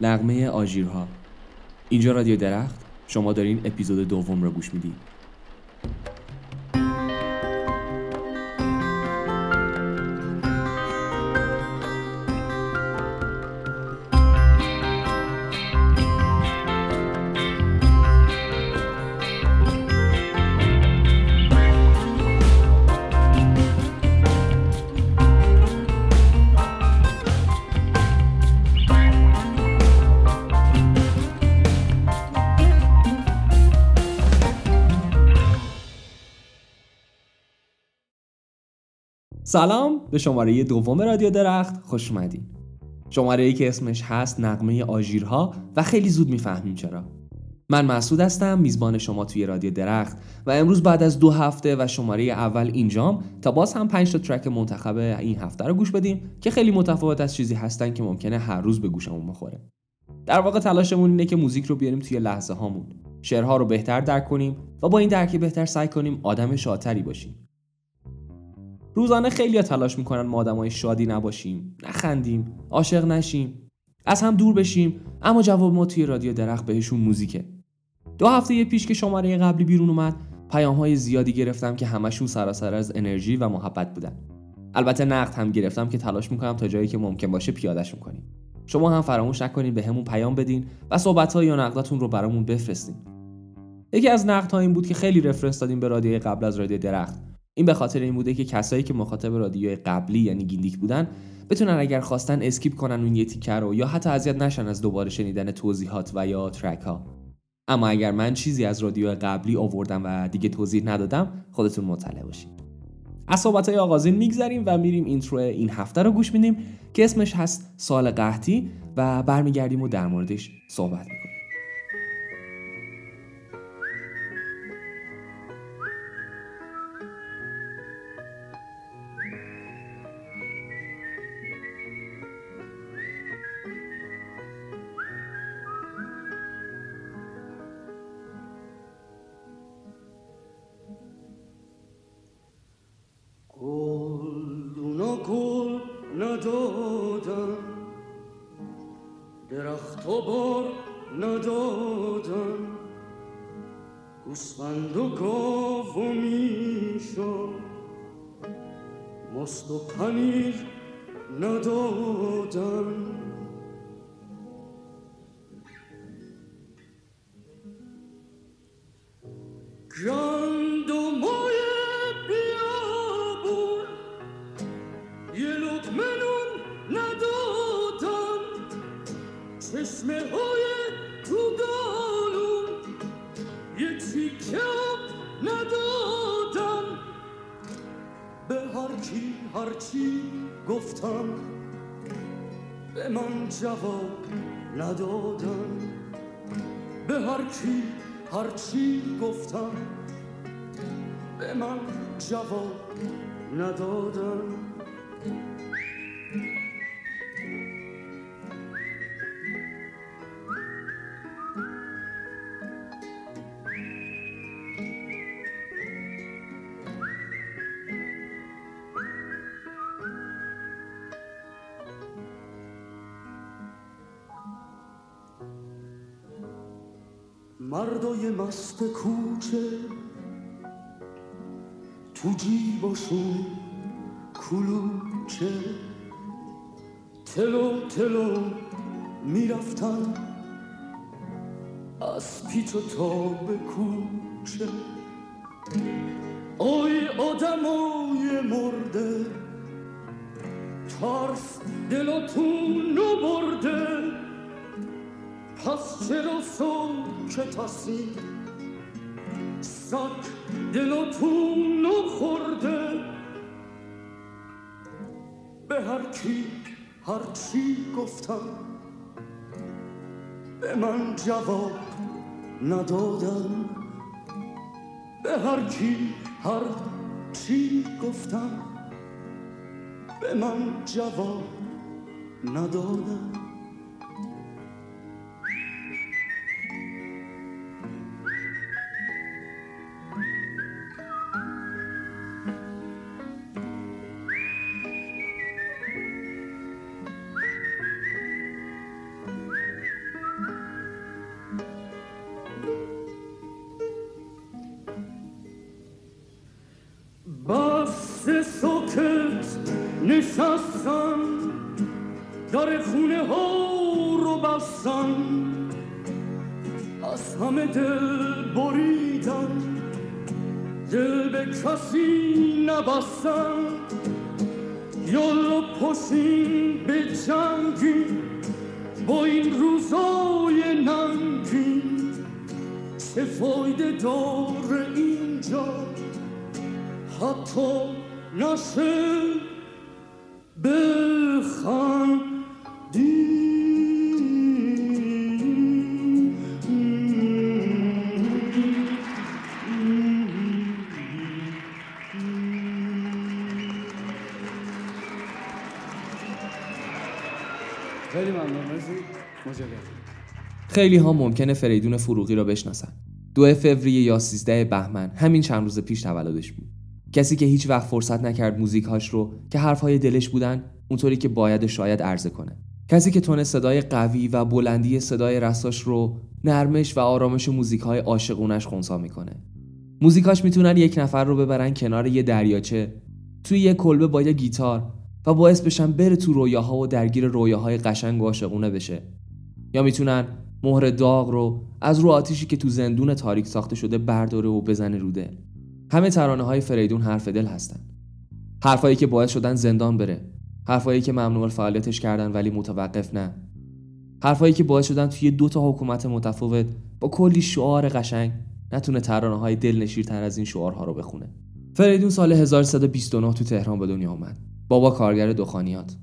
نغمه آژیرها. اینجا رادیو درخت. شما دارین اپیزود دوم رو گوش می‌دید سلام به شماره دوم رادیو درخت خوش اومدین. شماره ای که اسمش هست نقمه آژیرها و خیلی زود می‌فهمیم چرا. من مسعود هستم میزبان شما توی رادیو درخت و امروز بعد از دو هفته و شماره اول اینجام تا باز هم پنج تا ترک منتخب این هفته رو گوش بدیم که خیلی متفاوت از چیزی هستن که ممکنه هر روز به گوشمون بخوره. در واقع تلاشمون اینه که موزیک رو بیاریم توی لحظه هامون شعرها رو بهتر درک کنیم و با این درک بهتر سعی کنیم آدم شادتری باشیم. روزانه خیلی تلاش می‌کنن ما آدمای شادی نباشیم. نخندیم عاشق نشیم. از هم دور بشیم اما جواب ما توی رادیو درخت بهشون موزیکه. دو هفته پیش که شماره قبلی بیرون اومد پیام های زیادی گرفتم که همشون سراسر از انرژی و محبت بودن. البته نقد هم گرفتم که تلاش می‌کنم تا جایی که ممکن باشه پیادهش کنیم. شما هم فراموش نکنین به همون پیام بدین و صحبت یا نقداتون رو برامون بفرستین. یکی از نقد این بود که خیلی reference دادیم به رادیو قبل از رادیو درخت. این به خاطر این بوده که کسایی که مخاطب رادیوی قبلی یعنی گیندیک بودن بتونن اگر خواستن skip کنن اون یه رو یا حتی اذیت نشن از دوباره شنیدن توضیحات و یا track ها اما اگر من چیزی از رادیو قبلی آوردم و دیگه توضیح ندادم خودتون مطلع باشید. از صحبت های آغازین میگذریم و میریم intro این هفته رو گوش میدیم که اسمش هست سال قحطی و برمیگردیم و در موردش صحبت می‌کنیم. do panis جواب ندادن. به هر کی هر چی گفتم به من جواب ندادن. مردای مست کوچه تو جیباشون کلوچه. تلو تلو می‌رفتن از پیچ و تاب کوچه. آی آدمای مرده ترس دلاتون برده. پس چرا که تاسی سک دلاتون نخورده به هر کی هر چی گفتم به من جواب ندادن به هر کی هر چی گفتم به من جواب ندادن بستن از همه دل بریدن دل به کسی نبستن یالا پشین به جنگی با این روزای ننگی. چه فایده داره اینجا؟ حتی نشه بخندی خیلی ها ممکنه فریدون فروغی را بشناسن. دو فوریه یا 13 بهمن همین چند روز پیش تولدش بود. کسی که هیچ وقت فرصت نکرد موزیکهاش رو که حرفهای دلش بودن اونطوری که باید شاید عرضه کنه. کسی که تونه صدای قوی و بلندی صدای رساش رو نرمش و آرامش موزیکهای عاشقونش خونسا می‌کنه. موزیکاش می‌تونن یک نفر رو ببرن کنار یه دریاچه توی یه کلبه با یه گیتار و باعث بشن بره تو رویاها و درگیر رویاهای قشنگ و عاشقونه بشه یا می‌تونن مهر داغ رو از رو آتیشی که تو زندون تاریک ساخته شده برداره و بزنه رو دل. همه ترانه های فریدون حرف دل هستن. حرفایی که باعث شدن زندان بره. حرفایی که ممنوع فعالیتش کردن ولی متوقف نه. حرفایی که باعث شدن توی دو تا حکومت متفاوت با کلی شعار قشنگ نتونه ترانه های دلنشیرتر از این شعارها رو بخونه. فریدون سال 1329 تو تهران به دنیا اومد. بابا کارگر دخانیات.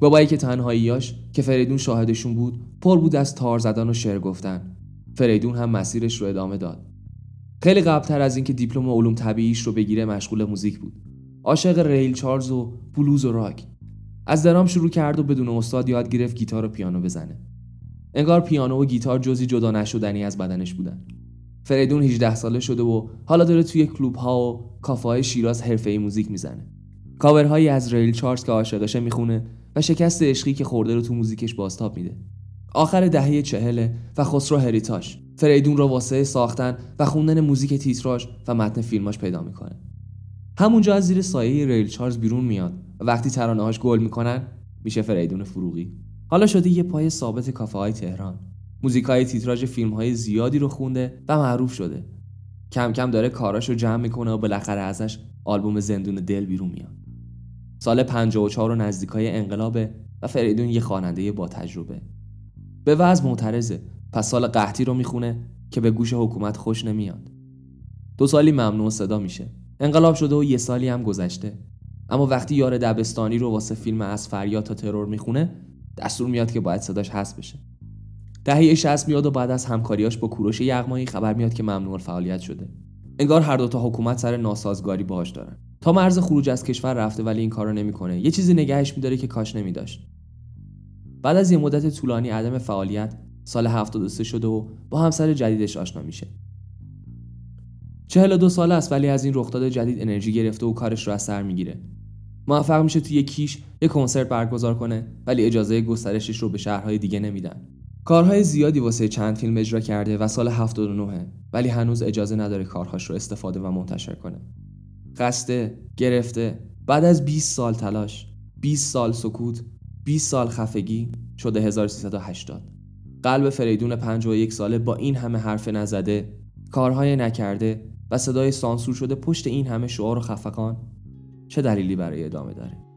بابایی که تنهاییاش که فریدون شاهدشون بود پر بود از تار زدن و شعر گفتن. فریدون هم مسیرش رو ادامه داد. خیلی قبلتر از اینکه دیپلم علوم طبیعیش رو بگیره مشغول موزیک بود. عاشق ری چارلز و بلوز و راک. از درام شروع کرد و بدون استاد یاد گرفت گیتار و پیانو بزنه. انگار پیانو و گیتار جزئی جدا نشدنی از بدنش بودن. فریدون 18 ساله شده و حالا داره توی کلوب ها و کافه های شیراز حرفه‌ای موزیک می‌زنه. کاورهایی از ری چارلز که عاشقشه می‌خونه و شکست عشقی که خورده رو تو موزیکش بازتاب میده. آخر دهه چهله و خسرو هریتاش فریدون را واسه ساختن و خوندن موزیک تیتراژ و متن فیلماش پیدا می‌کنه. همونجا از زیر سایه ریل چارلز بیرون میاد و وقتی ترانه‌هاش گل می‌کنن میشه فریدون فروغی. حالا شده یه پای ثابت کافه های تهران. موزیکای تیتراژ فیلم های زیادی رو خونده و معروف شده. کم کم داره کاراشو جمع می‌کنه و بالاخره ازش آلبوم زندون دل بیرون میاد. سال 54 و نزدیکای انقلابه و فریدون یه خواننده با تجربه. به وضع معترضه. پس سال قحطی رو می‌خونه که به گوش حکومت خوش نمیاد. دو سالی ممنوع صدا میشه. انقلاب شده و یه سالی هم گذشته. اما وقتی یار دبستانی رو واسه فیلم از فریاد تا ترور می‌خونه دستور میاد که باید صداش هست بشه. دهه 60 میاد و بعد از همکاریاش با کوروش یغمایی خبر میاد که ممنوع فعالیت شده. انگار هر دو تا حکومت سر ناسازگاری باهاش دارن. تا مرز خروج از کشور رفته ولی این کارو نمی‌کنه. یه چیزی نگهش میداره که کاش نمیداشت. بعد از یه مدت طولانی عدم فعالیت سال 73 شده و با همسر جدیدش آشنا میشه. 42 ساله است ولی از این رخداد جدید انرژی گرفته و کارش رو از سر می‌گیره. موفق میشه توی کیش یه کنسرت برگزار کنه ولی اجازه گسترشش رو به شهرهای دیگه نمیدن. کارهای زیادی واسه چند فیلم اجرا کرده و سال 79 ولی هنوز اجازه نداره کارهاش رو استفاده و منتشر کنه. خسته گرفته. بعد از 20 سال تلاش 20 سال سکوت 20 سال خفگی شده 1380 قلب فریدون 51 ساله با این همه حرف نزده کارهای نکرده و صدای سانسور شده پشت این همه شعار و خفقان چه دلیلی برای ادامه داره؟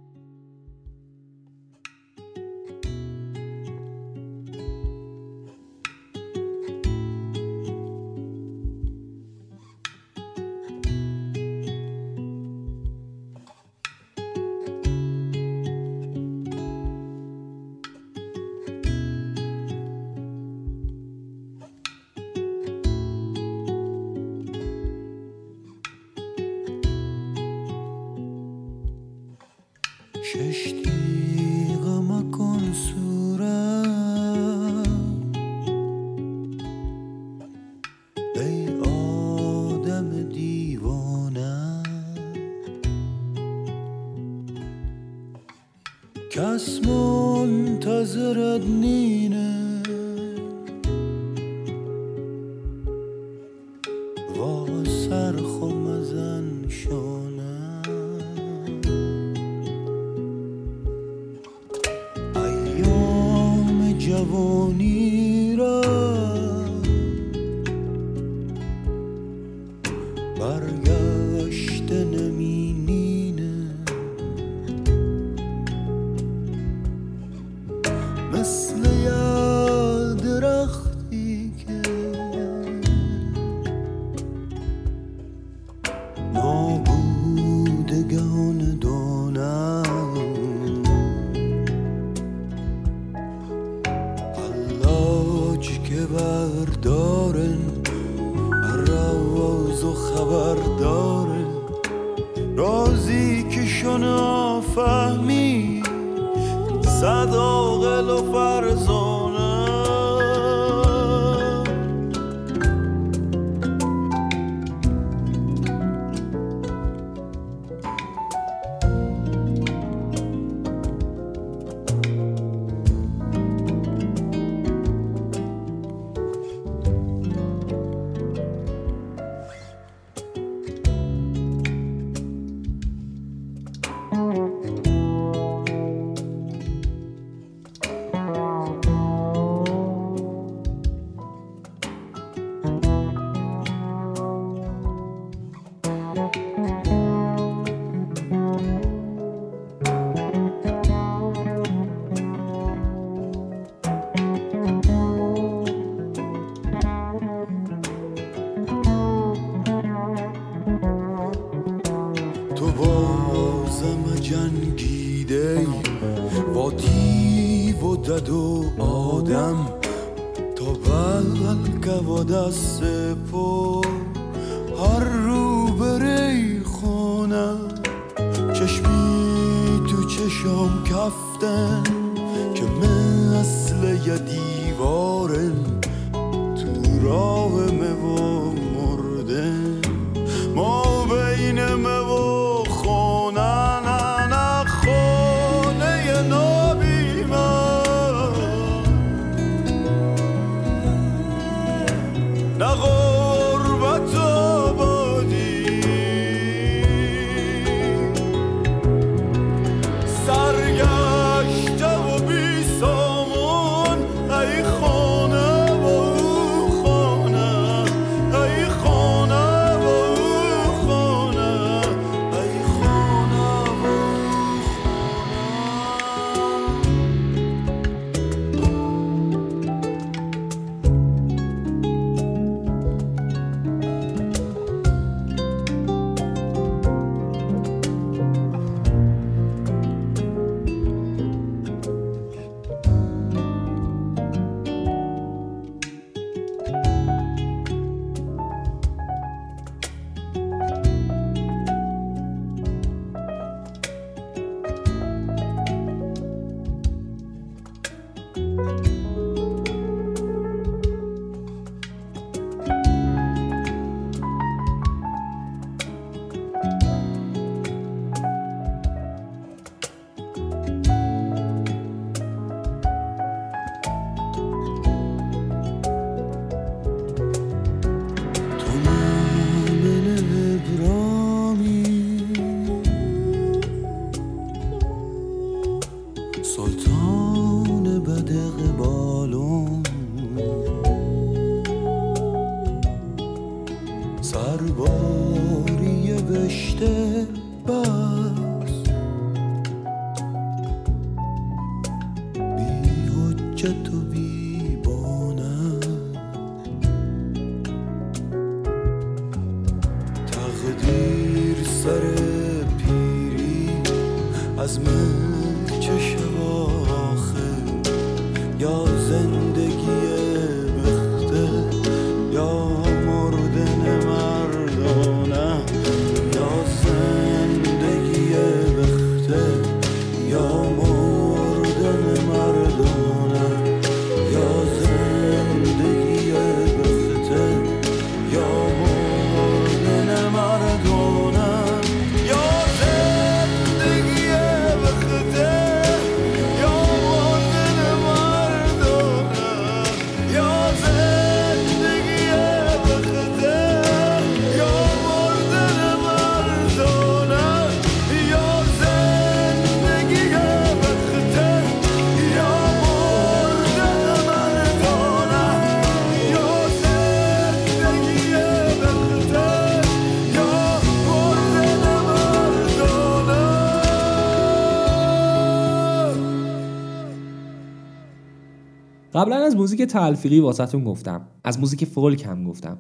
موزیک تلفیقی واسهتون گفتم. از موزیک فولک هم گفتم.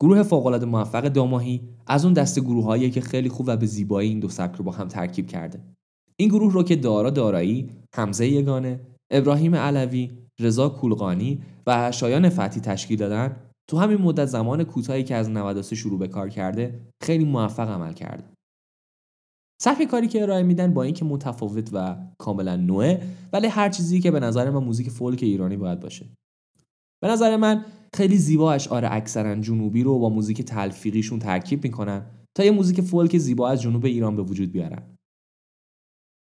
گروه فوقالعاده موفق داماهی از اون دست گروههایی که خیلی خوب و به زیبایی این دو سبک رو با هم ترکیب کرده. این گروه رو که دارا دارایی حمزه یگانه ابراهیم علوی رضا کولقانی و شایان فتی تشکیل دادن تو همین مدت زمان کوتاهی که از 93 شروع به کار کرده خیلی موفق عمل کرده. سبک کاری که ارائه میدن با اینکه متفاوت و کاملا نوعه ولی هر چیزی که به نظر من موزیک فولک ایرانی باید باشه. به نظر من خیلی زیبا اشعار اکثرا جنوبی رو با موزیک تلفیقیشون ترکیب می‌کنن تا یه موزیک فولک زیبا از جنوب ایران به وجود بیارن.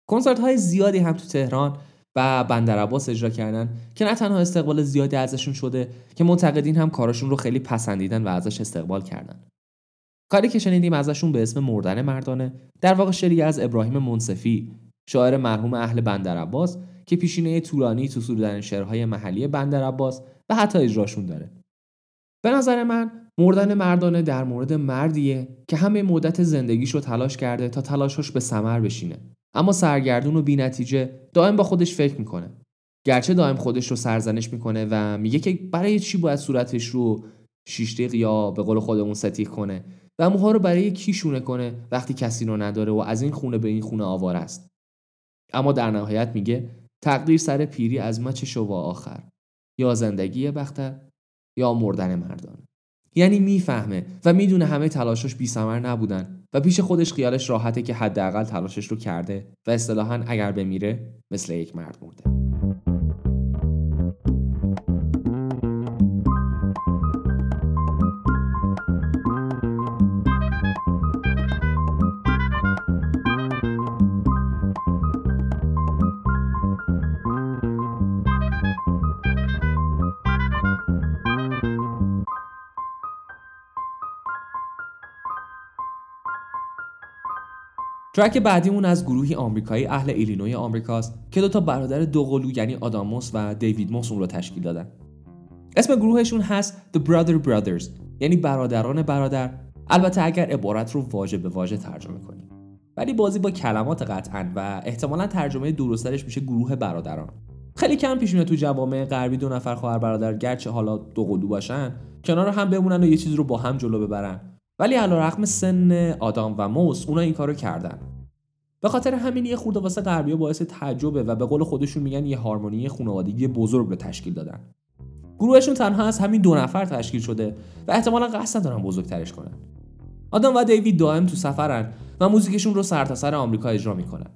کنسرت های زیادی هم تو تهران و بندر عباس اجرا کردن که نه تنها استقبال زیادی ازشون شده که منتقدین هم کارشون رو خیلی پسندیدن و ازش استقبال کردن. کاری که شنیدیم ازشون به اسم مردن مردانه در واقع شعری از ابراهیم منصفی شاعر مرحوم اهل بندر عباس که پیشینه طولانی تو سرودن شعرهای محلی بندر عباس و حتی اجراشون داره. به نظر من مردن مردانه در مورد مردیه که همه مدت زندگیش رو تلاش کرده تا تلاشش به ثمر بشینه. اما سرگردون و بینتیجه دائم با خودش فکر می‌کنه. گرچه دائم خودش رو سرزنش می‌کنه و میگه که برای چی باید صورتش رو شیشتیق یا به قول خودمون ستیق کنه و موها رو برای کی شونه کنه وقتی کسی رو نداره و از این خونه به این خونه آوار است. اما در نهایت میگه تقدیر سر پیری از مچ و آخر. یا زندگی بختر یا مردن مردانه یعنی می‌فهمه و می‌دونه همه تلاشش بی نبودن و پیش خودش خیالش راحته که حداقل تلاشش رو کرده و اصطلاحا اگر بمیره مثل یک مرد مرده. ترک بعدیمون از گروهی آمریکایی اهل ایلینوی آمریکاست که دو تا برادر دوقلو یعنی آداموس و دیوید موس اون رو تشکیل دادن. اسم گروهشون هست The Brother Brothers یعنی برادران برادر البته اگر عبارت رو واژه به واژه ترجمه کنیم. ولی بازی با کلمات قطعا و احتمالا ترجمه درسترش میشه گروه برادران. خیلی کم پیش میاد تو جوامع غربی دو نفر خواهر برادر گرچه حالا دوقلو باشن کنار هم بمونن و یه چیز رو با هم جلو ببرن ولی رقم سن آدام و موس اونا این کارو کردن. به خاطر همین یه خورده واسه غربیا باعث تعجبه و به قول خودشون میگن یه هارمونی خانوادگی بزرگ رو تشکیل دادن. گروهشون تنها از همین دو نفر تشکیل شده و احتمالا قصد ندارن بزرگترش کنن. آدام و دیوید دائم تو سفرن و موزیکشون رو سرتاسر سر آمریکا اجرا می‌کنن.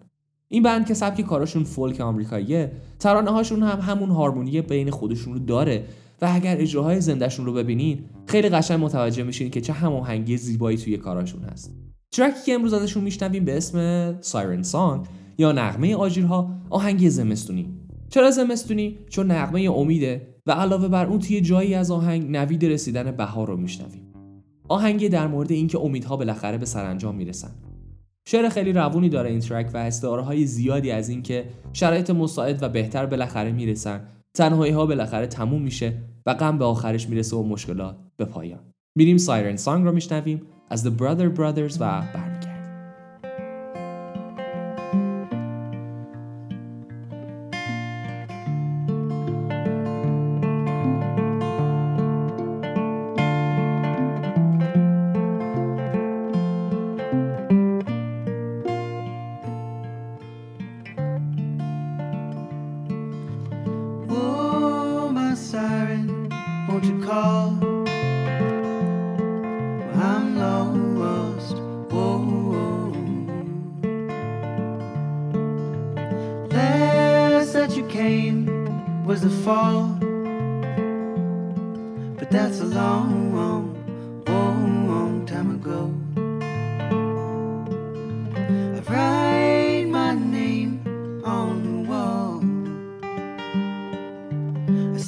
این بند که سبک کاراشون فولک آمریکاییه ترانه هاشون هم همون هارمونی بین خودشون رو داره و اگر اجراهای زندهشون رو ببینین خیلی قشنگ متوجه میشین که چه هماهنگی زیبایی توی کاراشون هست. ترکی که امروز ازشون میشنویم به اسم سایرن سانگ یا نغمه آجیرها آهنگ زمستونی. چرا زمستونی؟ چون نغمه امیده و علاوه بر اون توی جایی از آهنگ نوید رسیدن بهار رو میشنویم. آهنگی در مورد اینکه امیدها بالاخره به سرانجام می‌رسن. شعر خیلی روونی داره این ترک و استعاره های زیادی از اینکه شرایط مساعد و بهتر بالاخره می‌رسن تنهایی ها بالاخره تموم میشه و غم به آخرش می‌رسه و مشکلات به پایان. میریم سایرن سانگ رو میشنویم. از The Brother Brothers و برمیگردیم.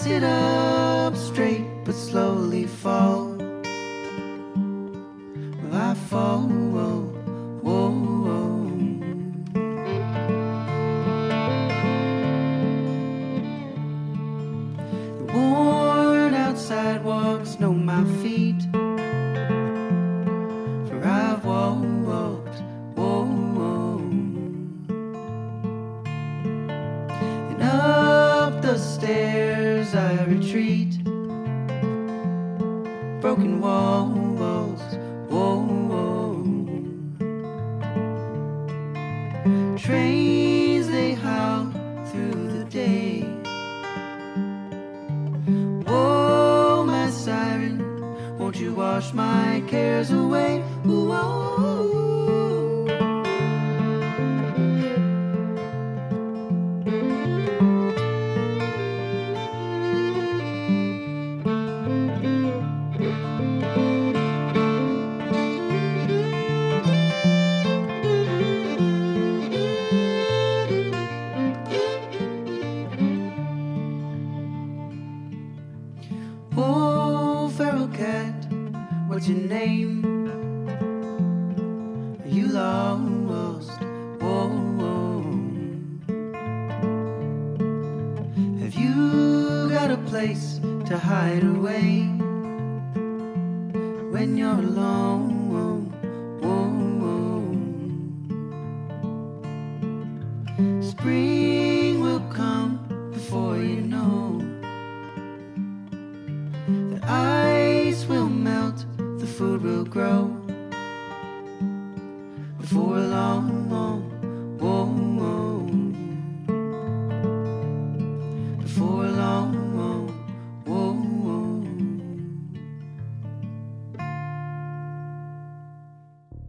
sit up straight but slowly fall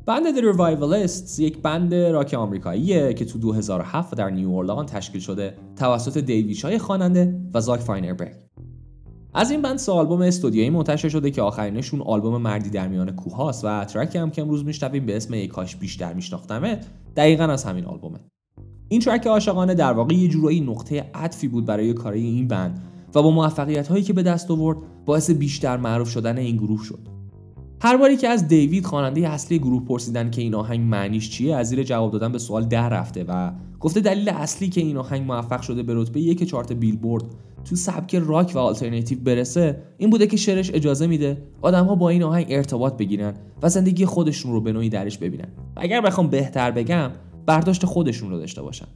band The Revivalists یک band راک آمریکاییه که تو 2007 در نیو اورلئان تشکیل شده توسط دیوید شاو خواننده و زاک فاینربرگ. از این band سه آلبوم استودیویی منتشر شده که آخرینشون آلبوم مردی در میان کوهاست و track ی هم که امروز میشنویم به اسم ای کاش بیشتر میشناختمت دقیقا از همین آلبومه. این track عاشقانه در واقع یه جورایی نقطه عطفی بود برای کارای این band و با موفقیت هایی که به دست آورد باعث بیشتر معروف شدن این گروه شد. هر باری که از دیوید خواننده اصلی گروه پرسیدن که این آهنگ معنیش چیه از زیر جواب دادن به سوال در رفته و گفته دلیل اصلی که این آهنگ موفق شده به رتبه یک چارت بیلبورد تو سبک راک و آلترناتیو برسه این بوده که شعرش اجازه میده آدمها با این آهنگ ارتباط بگیرن و زندگی خودشون رو به نوعی درش ببینن. اگر بخوام بهتر بگم برداشت خودشون رو داشته باشن.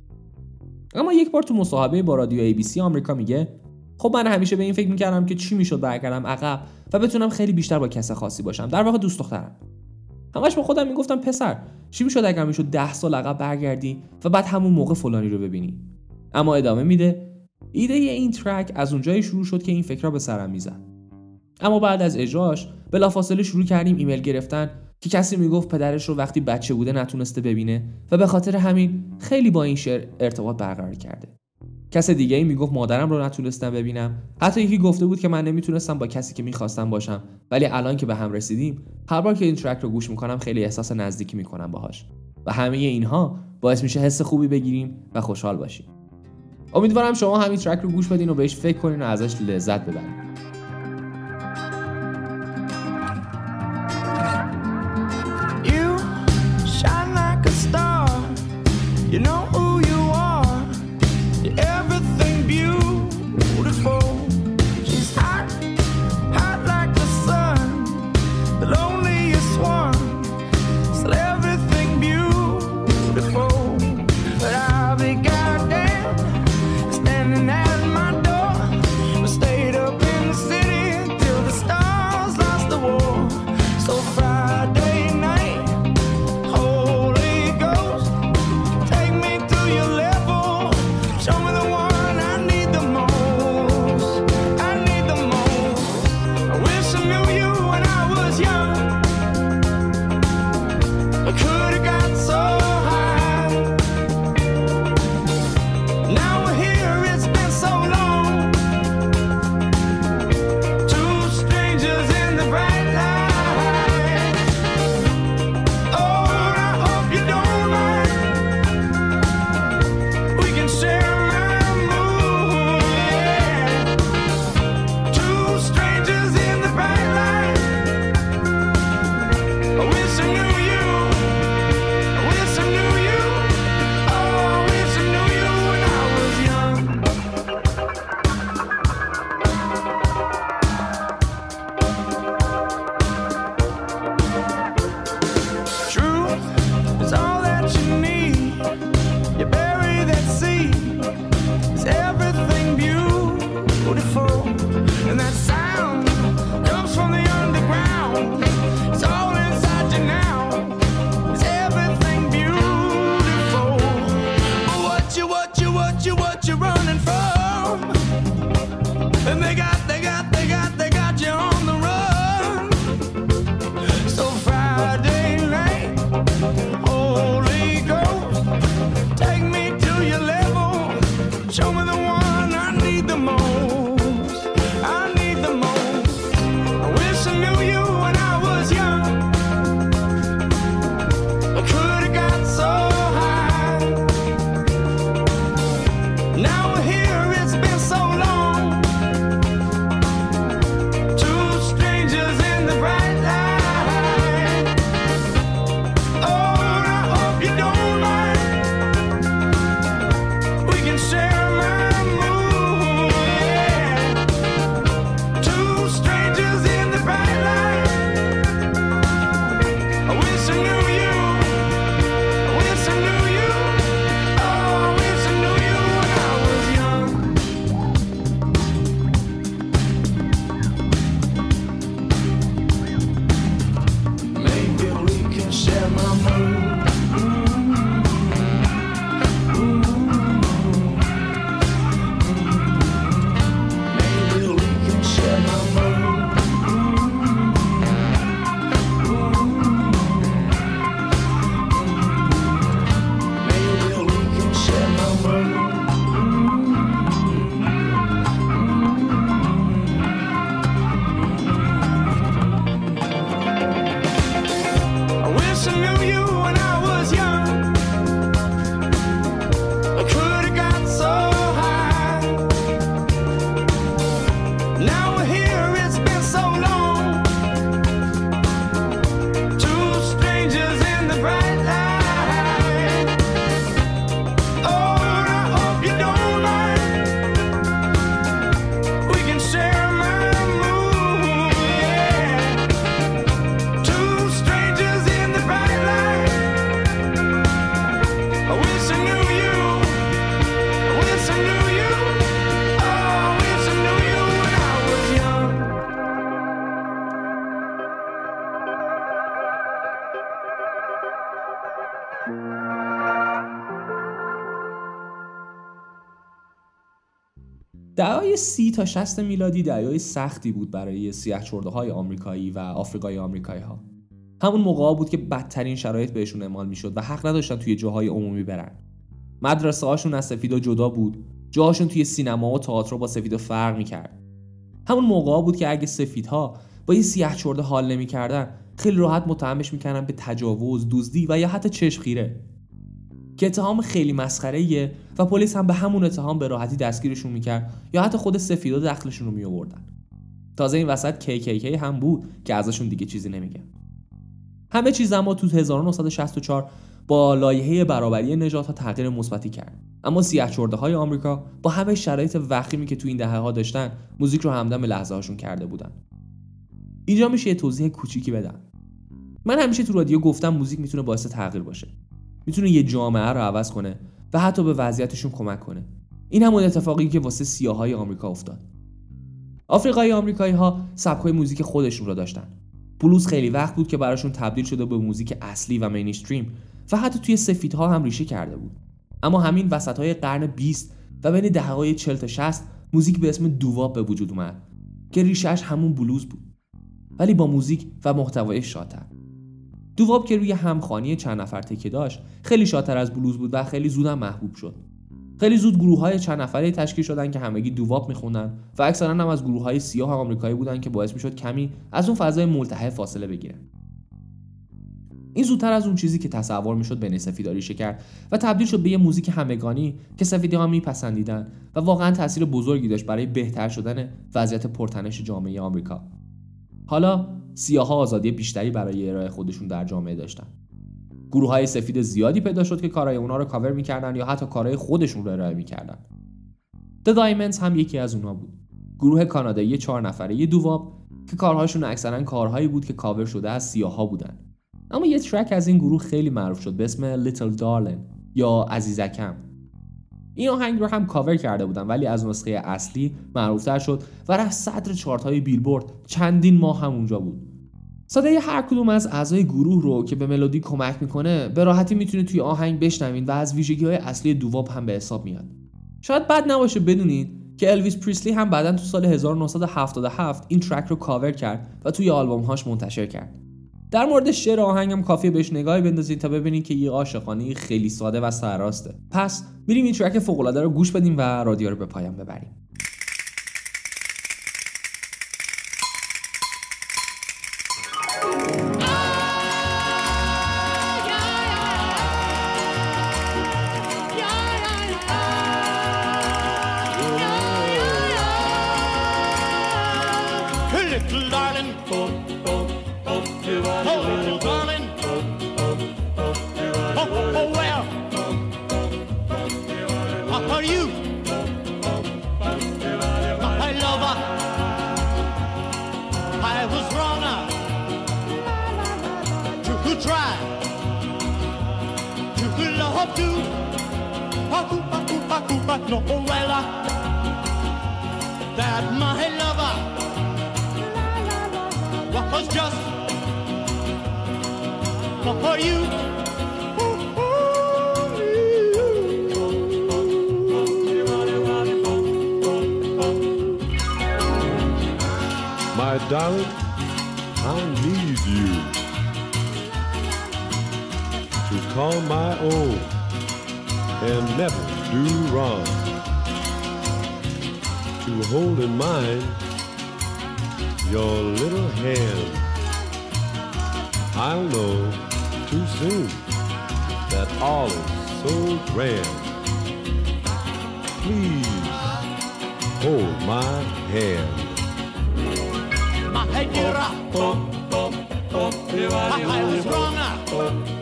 اما یک بار تو مصاحبه با رادیو ABC آمریکا میگه خب من همیشه به این فکر می‌کردم که چی می‌شد برگردم عقب و بتونم خیلی بیشتر با کس خاصی باشم. در واقع دوست دخترم. همش با خودم می‌گفتم پسر چی می‌شد اگر می‌شد ده سال عقب برگردی و بعد همون موقع فلانی رو ببینی؟ اما ادامه میده. ایده این ترک از اونجایی شروع شد که این فکر را به سرم می‌زد. اما بعد از اجراش بلافاصله شروع کردیم ایمیل گرفتن که کسی می‌گفت پدرش رو وقتی بچه بوده نتونسته ببینه و به خاطر همین خیلی با این شعر ارتباط برقرار کرده. کس دیگه ای می‌گفت مادرم رو نتونستم ببینم. حتی یکی گفته بود که من نمی‌تونستم با کسی که می‌خواستم باشم. ولی الان که به هم رسیدیم هر بار که این ترک رو گوش می‌کنم خیلی احساس نزدیکی می‌کنم باهاش. و همه اینها باعث میشه حس خوبی بگیریم و خوشحال باشیم. امیدوارم شما همین ترک رو گوش بدین و بهش فکر کنین و ازش لذت ببرین. دههای سی تا 60 میلادی دههای سختی بود برای سیاه چرده های آمریکایی و آفریقای آمریکایی ها. همون موقع بود که بدترین شرایط بهشون اعمال می‌شد و حق نداشتن توی جاهای عمومی برن. مدرسه هاشون از سفیدا جدا بود. جاهاشون توی سینما و تئاتر با سفیدا فرق می‌کرد. همون موقع بود که اگه سفیدها با یه سیاه چرده حال نمی‌کردن خیلی راحت متهمش می‌کردن به تجاوز، دزدی و یا حتی چشم خیره. که اتهام خیلی مسخره و پلیس هم به همون اتهام به راحتی دستگیرشون می‌کرد یا حتی خود سفیدا دخلشون رو میآوردن. تازه این وسط KKK هم بود که ازشون دیگه چیزی نمیگن همه چیز اما تو 1964 با لایحه برابری نژادها تغییر مثبتی کرد. اما سیاه چرده های آمریکا با همه شرایط وخیمی که تو این دهه ها داشتن موزیک رو همدم لحظه هاشون کرده بودن. اینجا میشه یه توضیح کوچیکی بدم. من همیشه تو رادیو گفتم موزیک می‌تونه باعث تغییر باشه. می‌تونه یه جامعه رو عوض کنه و حتی به وضعیتشون کمک کنه. این همون اتفاقی که واسه سیاهای آمریکا افتاد. آفریقای آمریکایی ها سبکای موزیک خودشون رو داشتن. بلوز خیلی وقت بود که براشون تبدیل شده به موزیک اصلی و مینستریم و حتی توی سفیدها هم ریشه کرده بود. اما همین وسط های قرن 20 و بین دهه های 40 تا 60 موزیک به اسم دوواب به وجود اومد که ریشهش همون بلوز بود. ولی با موزیک و محتوای شادتر دوواب که روی همخوانی چند نفر تکیه داشت خیلی شادتر از بلوز بود و خیلی زودم محبوب شد. خیلی زود گروه های چند نفره تشکیل شدن که همگی دوواب میخوندن و اکثرا هم از گروه های سیاه آمریکایی بودن که باعث می‌شد کمی از اون فضای ملتهب فاصله بگیرن. این زودتر از اون چیزی که تصور می‌شد بین سفیداری کرد و تبدیل شد به یه موزیک همگانی که سفیدی ها میپسندیدن و واقعا تاثیر بزرگی داشت برای بهتر شدن وضعیت پرتنش جامعه آمریکا. حالا سیاها آزادی بیشتری برای ارائه خودشون در جامعه داشتن. گروه های سفید زیادی پیدا شد که کارهای اونا رو کاور می‌کردن یا حتی کارهای خودشون رو ارائه می‌کردن. The Diamonds هم یکی از اونا بود. گروه کانادایی چهار نفره دوواب که کارهاشون اکثرا کارهایی بود که کاور شده از سیاها بودن. اما یه ترک از این گروه خیلی معروف شد به اسم Little Darling یا عزیزکم. این آهنگ رو هم کاور کرده بودن ولی از نسخه اصلی معروفتر شد و رفت صدر چارت های بیلبورد. چندین ماه هم اونجا بود. صدای هر کدوم از اعضای گروه رو که به ملودی کمک می‌کنه به راحتی می‌تونه توی آهنگ بشنوین و از ویژگی های اصلی doo-wop هم به حساب میاد. شاید بد نباشه بدونید که الویس پریسلی هم بعدا تو سال 1977 این track رو کاور کرد و توی آلبوم هاش منتشر کرد. در مورد شعر آهنگم کافیه بهش نگاهی بندازید تا ببینید که یه عاشقانه خیلی ساده و سرراسته. پس میریم این ترک فوق العاده رو گوش بدیم و رادیو رو به پایان ببریم. You. Aku, aku, aku, but no, uh, that my lover was just for you. My darling, I need you to call my own and never do wrong. To hold in mind your little hand. I'll know too soon that all is so grand. Please hold my hand. Hey, get up. I was wrong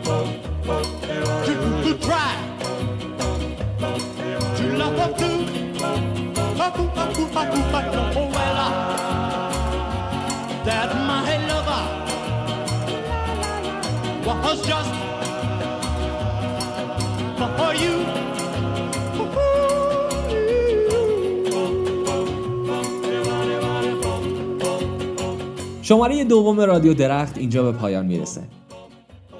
شماره دوم رادیو درخت اینجا به پایان می‌رسه.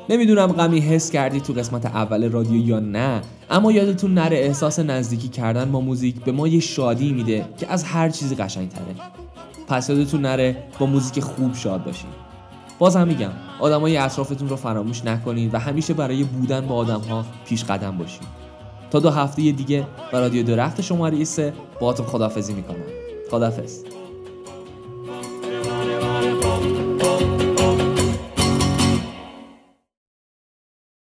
نمی‌دونم غمی حس کردی تو قسمت اول رادیو یا نه اما یادتون نره احساس نزدیکی کردن با موزیک به ما یه شادی میده که از هر چیزی قشنگتره. پس یادتون نره با موزیک خوب شاد باشین. باز هم میگم آدمای اطرافتون رو فراموش نکنین و همیشه برای بودن با آدمها پیش قدم باشین. تا دو هفته دیگه و رادیو درخت شماره 3 باهاتون خدافزی می‌کنم. خدافز